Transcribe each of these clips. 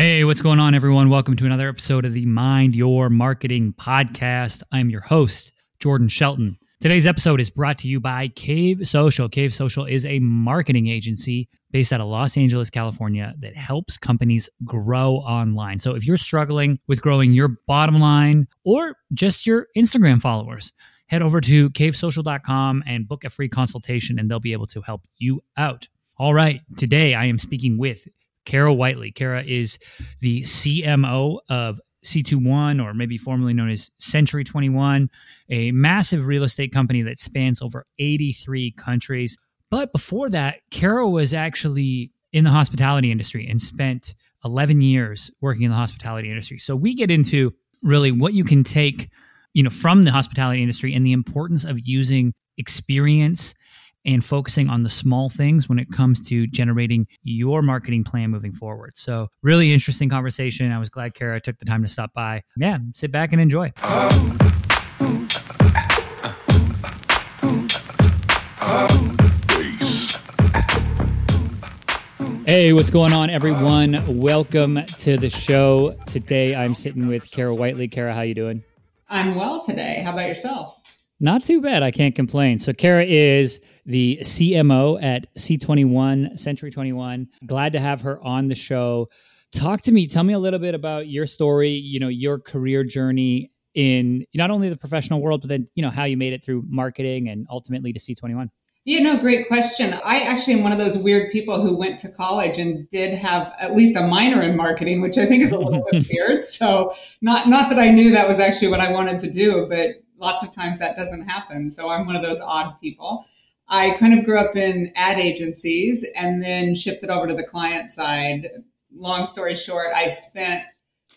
Hey, what's going on, everyone? Welcome to another episode of the Mind Your Marketing podcast. I'm your host, Jordan Shelton. Today's episode is brought to you by Cave Social. Cave Social is a marketing agency based out of Los Angeles, California, that helps companies grow online. So if you're struggling with growing your bottom line or just your Instagram followers, head over to cavesocial.com and book a free consultation, and they'll be able to help you out. All right, today I am speaking with Kara Whiteley. Kara is the CMO of C21, or maybe formerly known as Century 21, a massive real estate company that spans over 83 countries. But before that, Kara was actually in the hospitality industry and spent 11 years working in the hospitality industry. So we get into really what you can take, you know, from the hospitality industry and the importance of using experience and focusing on the small things when it comes to generating your marketing plan moving forward. So, really interesting conversation. I was glad Kara took the time to stop by. Yeah, sit back and enjoy. Hey, what's going on, everyone? Welcome to the show. Today, I'm sitting with Kara Whiteley. Kara, how you doing? I'm well today. How about yourself? Not too bad. I can't complain. So, Kara is the CMO at C21, Century 21. Glad to have her on the show. Talk to me. Tell me a little bit about your story, you know, your career journey in not only the professional world, but then, you know, how you made it through marketing and ultimately to C21. You know, great question. I actually am one of those weird people who went to college and did have at least a minor in marketing, which I think is a little bit weird. So, not not that I knew that was actually what I wanted to do, but lots of times that doesn't happen. So I'm one of those odd people. I kind of grew up in ad agencies and then shifted over to the client side. Long story short, I spent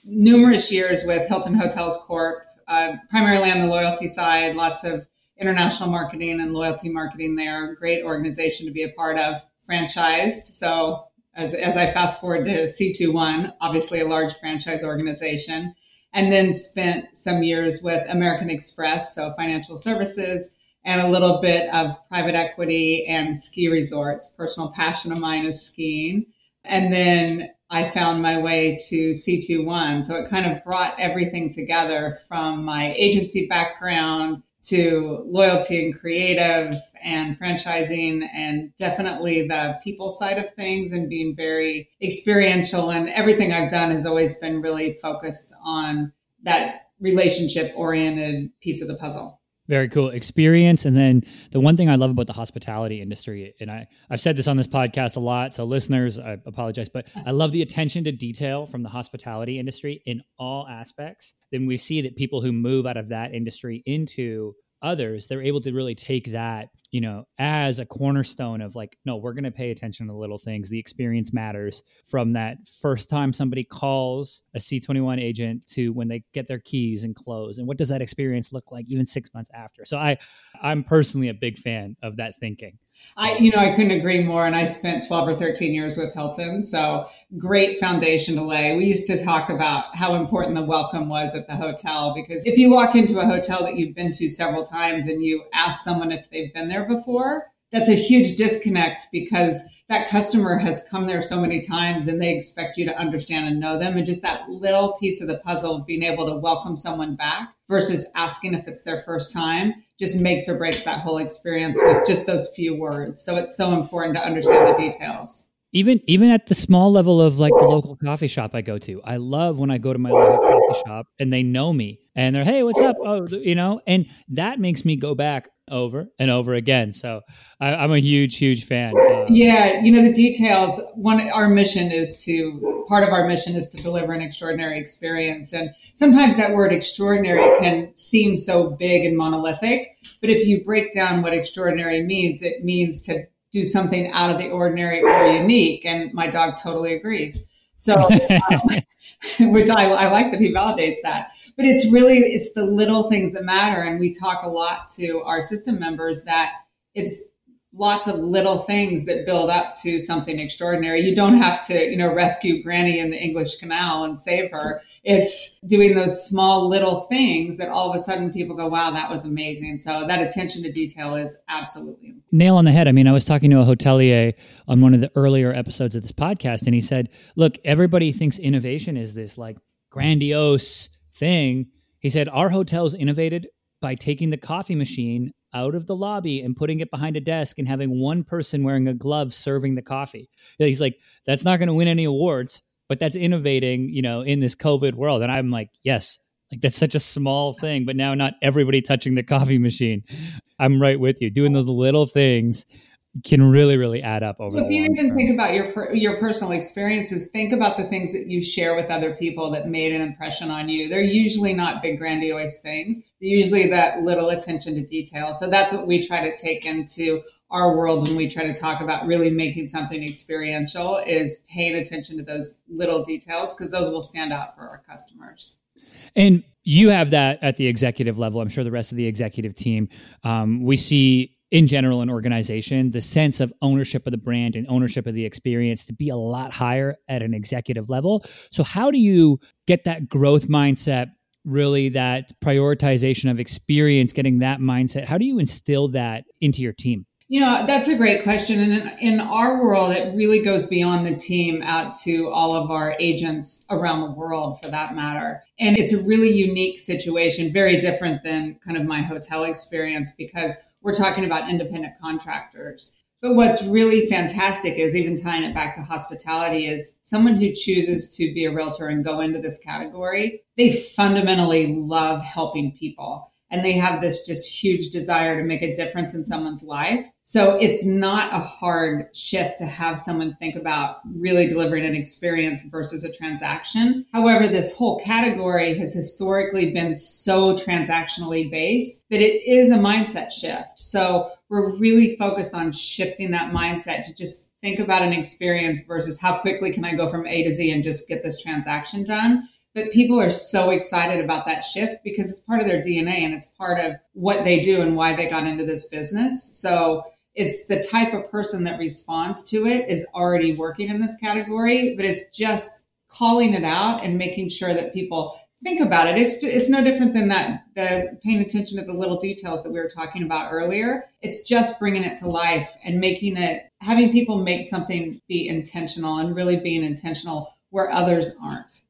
numerous years with Hilton Hotels Corp, uh, primarily on the loyalty side, lots of international marketing and loyalty marketing there. Great organization to be a part of, franchised. So as, as I fast forward to C21, obviously a large franchise organization and then spent some years with American Express, so financial services, and a little bit of private equity and ski resorts. Personal passion of mine is skiing. And then I found my way to C21. So it kind of brought everything together from my agency background to loyalty and creative and franchising and definitely the people side of things and being very experiential. And everything I've done has always been really focused on that relationship oriented piece of the puzzle. Very cool experience. And then the one thing I love about the hospitality industry, and I, I've said this on this podcast a lot, so listeners, I apologize, but I love the attention to detail from the hospitality industry in all aspects. Then we see that people who move out of that industry into others, they're able to really take that you know, as a cornerstone of like, no, we're going to pay attention to the little things. The experience matters from that first time somebody calls a C21 agent to when they get their keys and close. And what does that experience look like even six months after? So I, I'm personally a big fan of that thinking. I, you know, I couldn't agree more. And I spent 12 or 13 years with Hilton. So great foundation to lay. We used to talk about how important the welcome was at the hotel because if you walk into a hotel that you've been to several times and you ask someone if they've been there before, that's a huge disconnect because that customer has come there so many times and they expect you to understand and know them. And just that little piece of the puzzle of being able to welcome someone back versus asking if it's their first time just makes or breaks that whole experience with just those few words. So it's so important to understand the details. Even even at the small level of like the local coffee shop I go to, I love when I go to my local coffee shop and they know me and they're hey what's up oh you know and that makes me go back over and over again. So I, am a huge, huge fan. Uh, yeah, you know the details. One, our mission is to part of our mission is to deliver an extraordinary experience, and sometimes that word extraordinary can seem so big and monolithic. But if you break down what extraordinary means, it means to do something out of the ordinary or unique. And my dog totally agrees. So, um, which I, I like that he validates that. But it's really it's the little things that matter. And we talk a lot to our system members that it's lots of little things that build up to something extraordinary. You don't have to, you know, rescue Granny in the English Canal and save her. It's doing those small little things that all of a sudden people go, wow, that was amazing. So that attention to detail is absolutely nail on the head. I mean, I was talking to a hotelier on one of the earlier episodes of this podcast, and he said, look, everybody thinks innovation is this like grandiose thing. He said, our hotels innovated by taking the coffee machine out of the lobby and putting it behind a desk and having one person wearing a glove serving the coffee. He's like, that's not going to win any awards, but that's innovating, you know, in this COVID world. And I'm like, yes, like that's such a small thing, but now not everybody touching the coffee machine. I'm right with you. Doing those little things can really really add up over. Well, if you even term. think about your your personal experiences, think about the things that you share with other people that made an impression on you. They're usually not big grandiose things. They're usually that little attention to detail. So that's what we try to take into our world when we try to talk about really making something experiential is paying attention to those little details because those will stand out for our customers. And you have that at the executive level. I'm sure the rest of the executive team. Um, we see in general an organization the sense of ownership of the brand and ownership of the experience to be a lot higher at an executive level so how do you get that growth mindset really that prioritization of experience getting that mindset how do you instill that into your team you know, that's a great question. And in, our world, it really goes beyond the team out to all of our agents around the world for that matter. And it's a really unique situation, very different than kind of my hotel experience because we're talking about independent contractors. But what's really fantastic is even tying it back to hospitality is someone who chooses to be a realtor and go into this category, they fundamentally love helping people and they have this just huge desire to make a difference in someone's life. So it's not a hard shift to have someone think about really delivering an experience versus a transaction. However, this whole category has historically been so transactionally based that it is a mindset shift. So we're really focused on shifting that mindset to just think about an experience versus how quickly can I go from A to Z and just get this transaction done but people are so excited about that shift because it's part of their DNA and it's part of what they do and why they got into this business. So it's the type of person that responds to it is already working in this category, but it's just calling it out and making sure that people think about it. It's it's no different than that the paying attention to the little details that we were talking about earlier. It's just bringing it to life and making it having people make something be intentional and really being intentional where others aren't.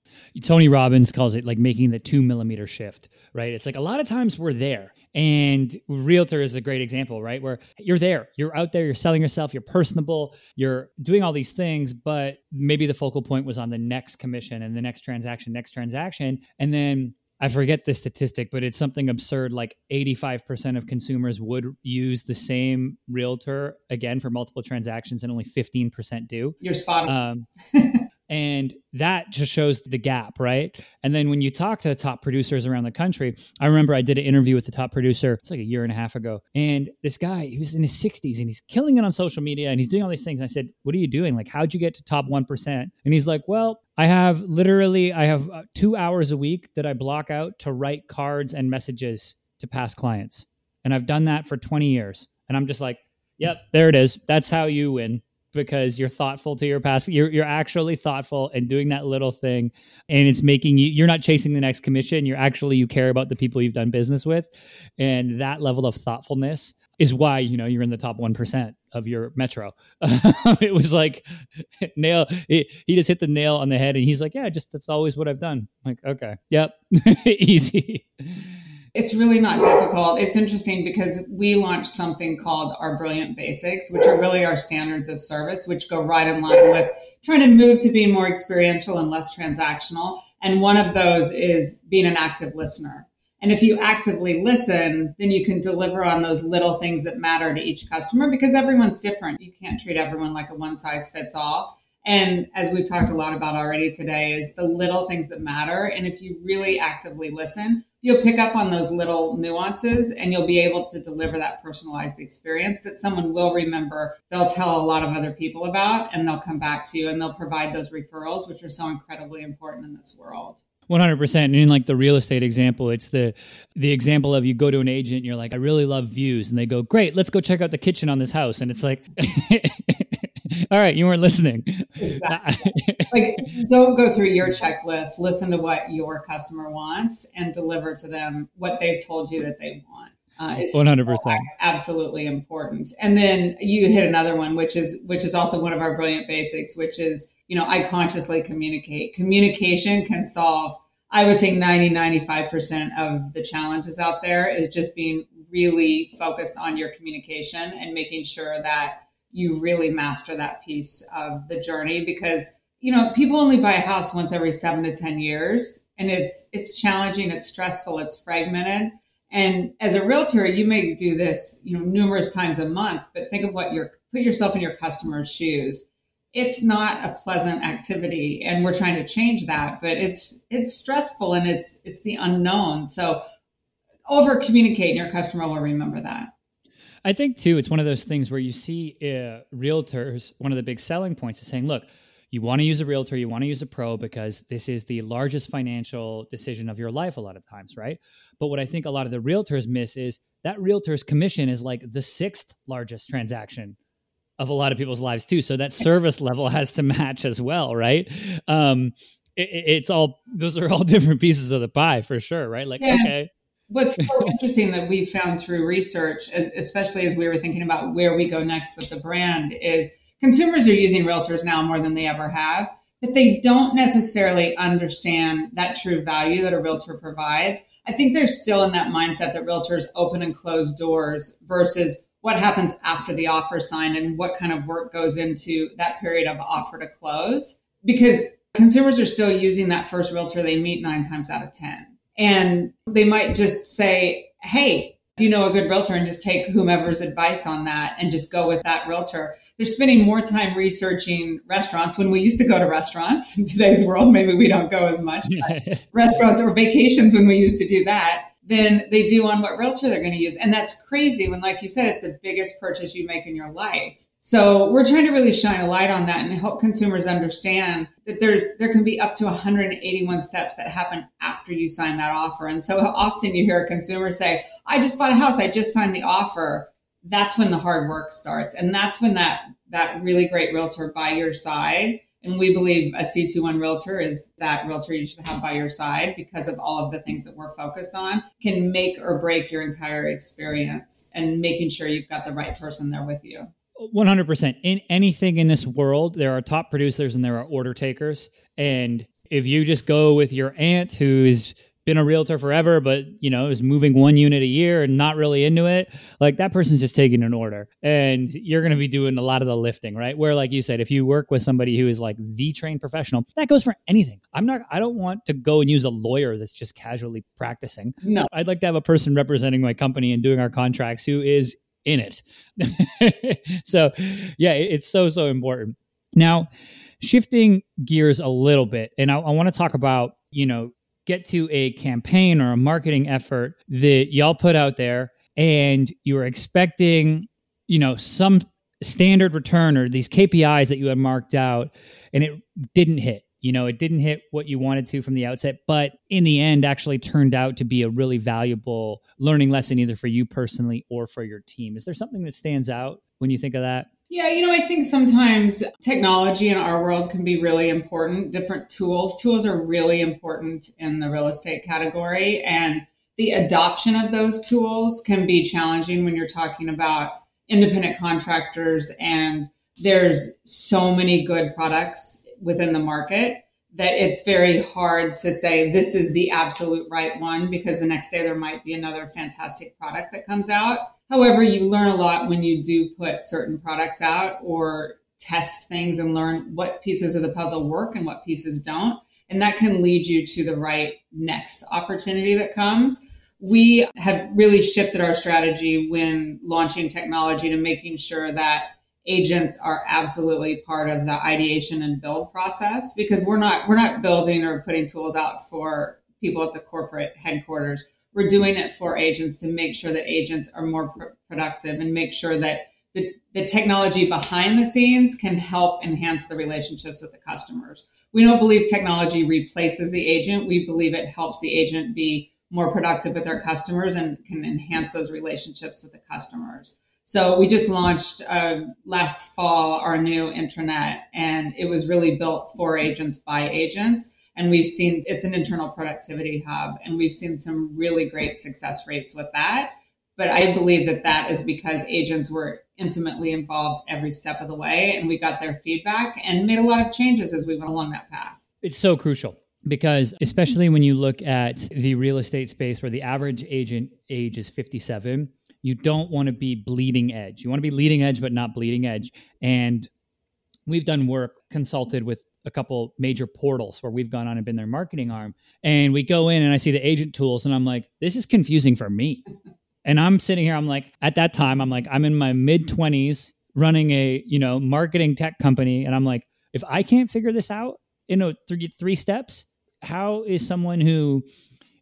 Tony Robbins calls it like making the two millimeter shift, right? It's like a lot of times we're there. And realtor is a great example, right? Where you're there, you're out there, you're selling yourself, you're personable, you're doing all these things, but maybe the focal point was on the next commission and the next transaction, next transaction. And then I forget the statistic, but it's something absurd like 85% of consumers would use the same realtor again for multiple transactions and only 15% do. You're spot on. Um, And that just shows the gap, right? And then when you talk to the top producers around the country, I remember I did an interview with the top producer, it's like a year and a half ago. And this guy, he was in his 60s and he's killing it on social media and he's doing all these things. And I said, What are you doing? Like, how'd you get to top 1%? And he's like, Well, I have literally, I have uh, two hours a week that I block out to write cards and messages to past clients. And I've done that for 20 years. And I'm just like, Yep, there it is. That's how you win because you're thoughtful to your past you're, you're actually thoughtful and doing that little thing and it's making you you're not chasing the next commission you're actually you care about the people you've done business with and that level of thoughtfulness is why you know you're in the top 1% of your metro. It was like nail he just hit the nail on the head and he's like yeah just that's always what i've done. I'm like okay yep easy it's really not difficult. It's interesting because we launched something called our Brilliant Basics, which are really our standards of service, which go right in line with trying to move to be more experiential and less transactional. And one of those is being an active listener. And if you actively listen, then you can deliver on those little things that matter to each customer because everyone's different. You can't treat everyone like a one size fits all. And as we've talked a lot about already today, is the little things that matter. And if you really actively listen, you'll pick up on those little nuances and you'll be able to deliver that personalized experience that someone will remember. They'll tell a lot of other people about and they'll come back to you and they'll provide those referrals, which are so incredibly important in this world. 100% and in like the real estate example it's the the example of you go to an agent and you're like i really love views and they go great let's go check out the kitchen on this house and it's like all right you weren't listening. Exactly. like don't go through your checklist. Listen to what your customer wants and deliver to them what they've told you that they want. Uh, is 100% absolutely important. And then you hit another one which is which is also one of our brilliant basics which is you know i consciously communicate. Communication can solve i would say 90 95% of the challenges out there is just being really focused on your communication and making sure that you really master that piece of the journey because you know people only buy a house once every 7 to 10 years and it's it's challenging it's stressful it's fragmented and as a realtor, you may do this, you know, numerous times a month, but think of what you're put yourself in your customer's shoes. It's not a pleasant activity and we're trying to change that, but it's it's stressful and it's it's the unknown. So over communicate and your customer will remember that. I think too, it's one of those things where you see uh, realtors. One of the big selling points is saying, "Look, you want to use a realtor, you want to use a pro because this is the largest financial decision of your life a lot of times, right? But what I think a lot of the realtors miss is that realtor's commission is like the sixth largest transaction of a lot of people's lives too. So that service level has to match as well, right? Um, it, it's all those are all different pieces of the pie for sure, right? Like yeah. okay. What's so interesting that we found through research, especially as we were thinking about where we go next with the brand, is consumers are using realtors now more than they ever have, but they don't necessarily understand that true value that a realtor provides. I think they're still in that mindset that realtors open and close doors versus what happens after the offer signed and what kind of work goes into that period of offer to close. Because consumers are still using that first realtor they meet nine times out of 10. And they might just say, Hey, do you know a good realtor and just take whomever's advice on that and just go with that realtor. They're spending more time researching restaurants when we used to go to restaurants. In today's world, maybe we don't go as much. restaurants or vacations when we used to do that than they do on what realtor they're going to use. And that's crazy when, like you said, it's the biggest purchase you make in your life. So we're trying to really shine a light on that and help consumers understand that there's there can be up to 181 steps that happen after you sign that offer. And so often you hear a consumer say, "I just bought a house, I just signed the offer." That's when the hard work starts, and that's when that that really great realtor by your side. And we believe a C21 realtor is that realtor you should have by your side because of all of the things that we're focused on can make or break your entire experience and making sure you've got the right person there with you. 100%. In anything in this world, there are top producers and there are order takers. And if you just go with your aunt who's been a realtor forever, but you know, is moving one unit a year and not really into it, like that person's just taking an order. And you're gonna be doing a lot of the lifting, right? Where, like you said, if you work with somebody who is like the trained professional, that goes for anything. I'm not I don't want to go and use a lawyer that's just casually practicing. No. I'd like to have a person representing my company and doing our contracts who is in it. so, yeah, it's so, so important. Now, shifting gears a little bit, and I, I want to talk about, you know, get to a campaign or a marketing effort that y'all put out there and you were expecting, you know, some standard return or these KPIs that you had marked out and it didn't hit. You know, it didn't hit what you wanted to from the outset, but in the end, actually turned out to be a really valuable learning lesson, either for you personally or for your team. Is there something that stands out when you think of that? Yeah, you know, I think sometimes technology in our world can be really important. Different tools, tools are really important in the real estate category. And the adoption of those tools can be challenging when you're talking about independent contractors and there's so many good products within the market that it's very hard to say this is the absolute right one because the next day there might be another fantastic product that comes out. However, you learn a lot when you do put certain products out or test things and learn what pieces of the puzzle work and what pieces don't. And that can lead you to the right next opportunity that comes. We have really shifted our strategy when launching technology to making sure that agents are absolutely part of the ideation and build process because we're not we're not building or putting tools out for people at the corporate headquarters we're doing it for agents to make sure that agents are more pr- productive and make sure that the, the technology behind the scenes can help enhance the relationships with the customers. We don't believe technology replaces the agent. We believe it helps the agent be more productive with their customers and can enhance those relationships with the customers. So we just launched uh, last fall our new intranet, and it was really built for agents by agents. And we've seen it's an internal productivity hub, and we've seen some really great success rates with that. But I believe that that is because agents were intimately involved every step of the way, and we got their feedback and made a lot of changes as we went along that path. It's so crucial because especially when you look at the real estate space where the average agent age is 57 you don't want to be bleeding edge. You want to be leading edge but not bleeding edge. And we've done work consulted with a couple major portals where we've gone on and been their marketing arm. And we go in and i see the agent tools and i'm like this is confusing for me. And i'm sitting here i'm like at that time i'm like i'm in my mid 20s running a you know marketing tech company. And i'm like if i can't figure this out in a three three steps how is someone who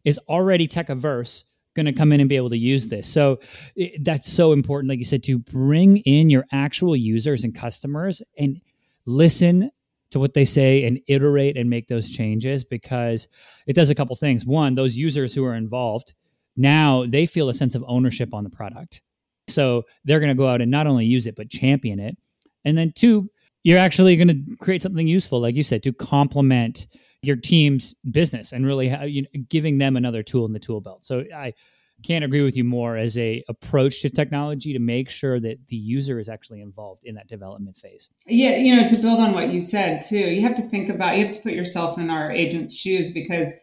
is already tech averse going to come in and be able to use this. So it, that's so important, like you said, to bring in your actual users and customers and listen to what they say and iterate and make those changes because it does a couple things. One, those users who are involved now they feel a sense of ownership on the product. So they're going to go out and not only use it but champion it. And then two, you're actually going to create something useful like you said to complement your team's business and really you know, giving them another tool in the tool belt. So I can't agree with you more as a approach to technology to make sure that the user is actually involved in that development phase. Yeah, you know, to build on what you said too, you have to think about you have to put yourself in our agent's shoes because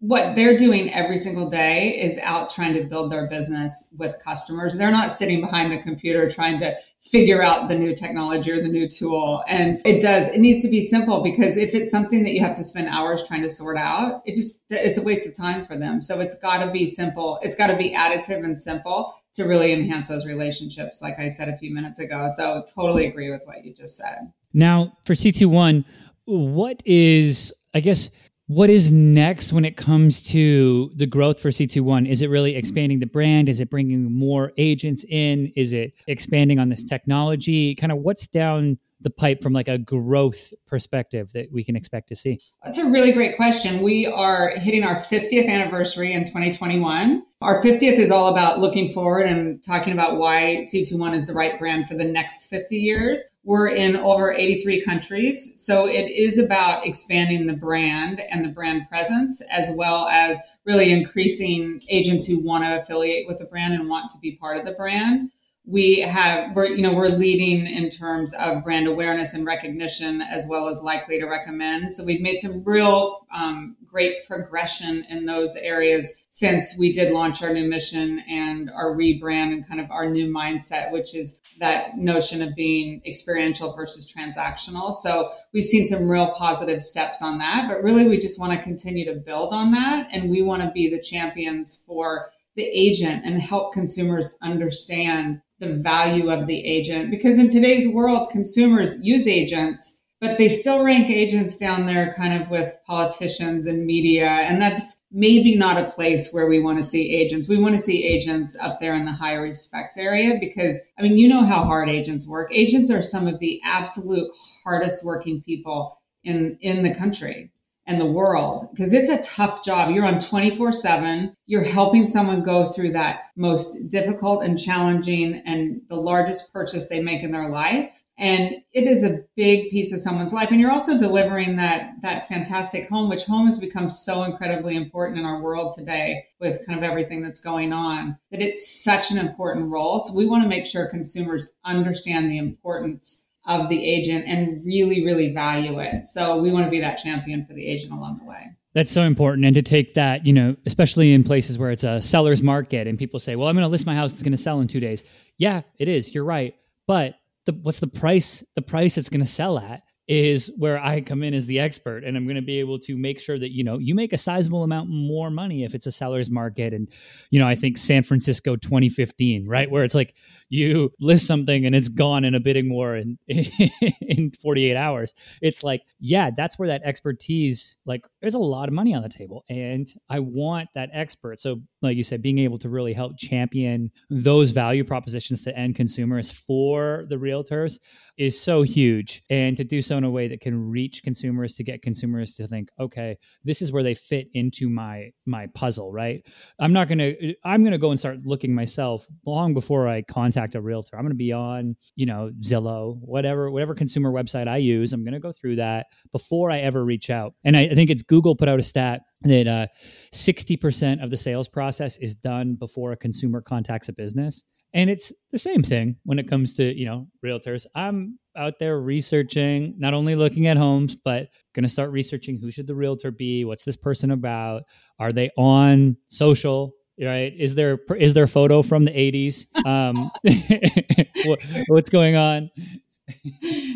what they're doing every single day is out trying to build their business with customers. They're not sitting behind the computer trying to figure out the new technology or the new tool. And it does, it needs to be simple because if it's something that you have to spend hours trying to sort out, it just, it's a waste of time for them. So it's got to be simple. It's got to be additive and simple to really enhance those relationships, like I said a few minutes ago. So totally agree with what you just said. Now, for C21, what is, I guess, what is next when it comes to the growth for C21? Is it really expanding the brand? Is it bringing more agents in? Is it expanding on this technology? Kind of what's down the pipe from like a growth perspective that we can expect to see? That's a really great question. We are hitting our 50th anniversary in 2021. Our 50th is all about looking forward and talking about why C21 is the right brand for the next 50 years. We're in over 83 countries. So it is about expanding the brand and the brand presence as well as really increasing agents who want to affiliate with the brand and want to be part of the brand we have we're you know we're leading in terms of brand awareness and recognition as well as likely to recommend. So we've made some real um, great progression in those areas since we did launch our new mission and our rebrand and kind of our new mindset which is that notion of being experiential versus transactional. So we've seen some real positive steps on that but really we just want to continue to build on that and we want to be the champions for the agent and help consumers understand the value of the agent because in today's world, consumers use agents, but they still rank agents down there kind of with politicians and media. And that's maybe not a place where we want to see agents. We want to see agents up there in the high respect area because, I mean, you know how hard agents work. Agents are some of the absolute hardest working people in, in the country and the world because it's a tough job. You're on 24 7. You're helping someone go through that most difficult and challenging and the largest purchase they make in their life. And it is a big piece of someone's life. And you're also delivering that, that fantastic home, which home has become so incredibly important in our world today with kind of everything that's going on that it's such an important role. So we want to make sure consumers understand the importance of the agent and really, really value it. So we want to be that champion for the agent along the way. That's so important. And to take that, you know, especially in places where it's a seller's market and people say, well, I'm going to list my house, it's going to sell in two days. Yeah, it is. You're right. But the, what's the price? The price it's going to sell at is where I come in as the expert and I'm going to be able to make sure that you know you make a sizable amount more money if it's a seller's market and you know I think San Francisco 2015 right? Where it's like you list something and it's gone in a bidding war in in 48 hours. It's like yeah that's where that expertise like there's a lot of money on the table and I want that expert. So like you said, being able to really help champion those value propositions to end consumers for the realtors is so huge. And to do so in a way that can reach consumers to get consumers to think, okay, this is where they fit into my my puzzle, right? I'm not gonna I'm gonna go and start looking myself long before I contact a realtor. I'm gonna be on, you know, Zillow, whatever, whatever consumer website I use. I'm gonna go through that before I ever reach out. And I, I think it's Google put out a stat that uh, 60% of the sales process is done before a consumer contacts a business. And it's the same thing when it comes to you know realtors. I'm out there researching not only looking at homes but going to start researching who should the realtor be what's this person about are they on social right? Is there is there photo from the 80s um what's going on?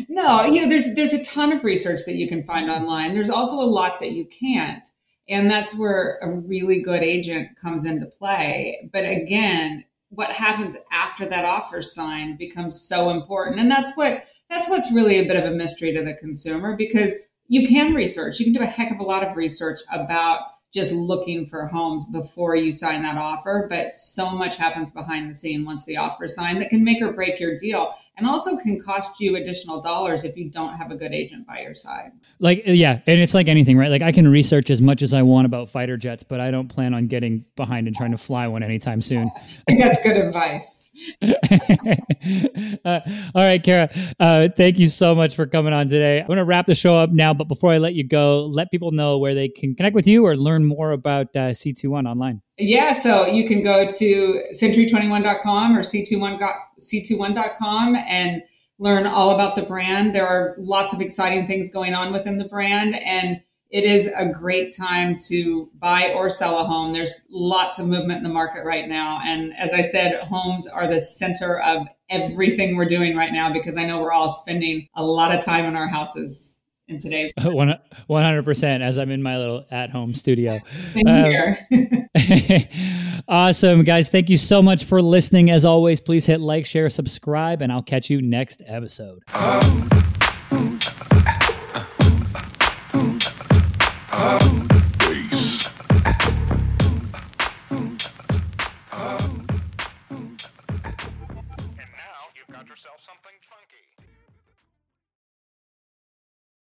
No you know there's there's a ton of research that you can find online. There's also a lot that you can't and that's where a really good agent comes into play. But again what happens after that offer signed becomes so important. And that's what that's what's really a bit of a mystery to the consumer because you can research. You can do a heck of a lot of research about just looking for homes before you sign that offer. But so much happens behind the scene once the offer is signed that can make or break your deal and also can cost you additional dollars if you don't have a good agent by your side. Like, yeah. And it's like anything, right? Like, I can research as much as I want about fighter jets, but I don't plan on getting behind and trying to fly one anytime soon. I think that's good advice. uh, all right, Kara. Uh, thank you so much for coming on today. I'm going to wrap the show up now, but before I let you go, let people know where they can connect with you or learn more about uh, C21 online. Yeah, so you can go to century21.com or C21, C21.com and learn all about the brand. There are lots of exciting things going on within the brand, and it is a great time to buy or sell a home. There's lots of movement in the market right now. And as I said, homes are the center of everything we're doing right now because I know we're all spending a lot of time in our houses in today's 100% as I'm in my little at home studio. Same um, here. awesome. Guys, thank you so much for listening. As always, please hit like, share, subscribe, and I'll catch you next episode. Um.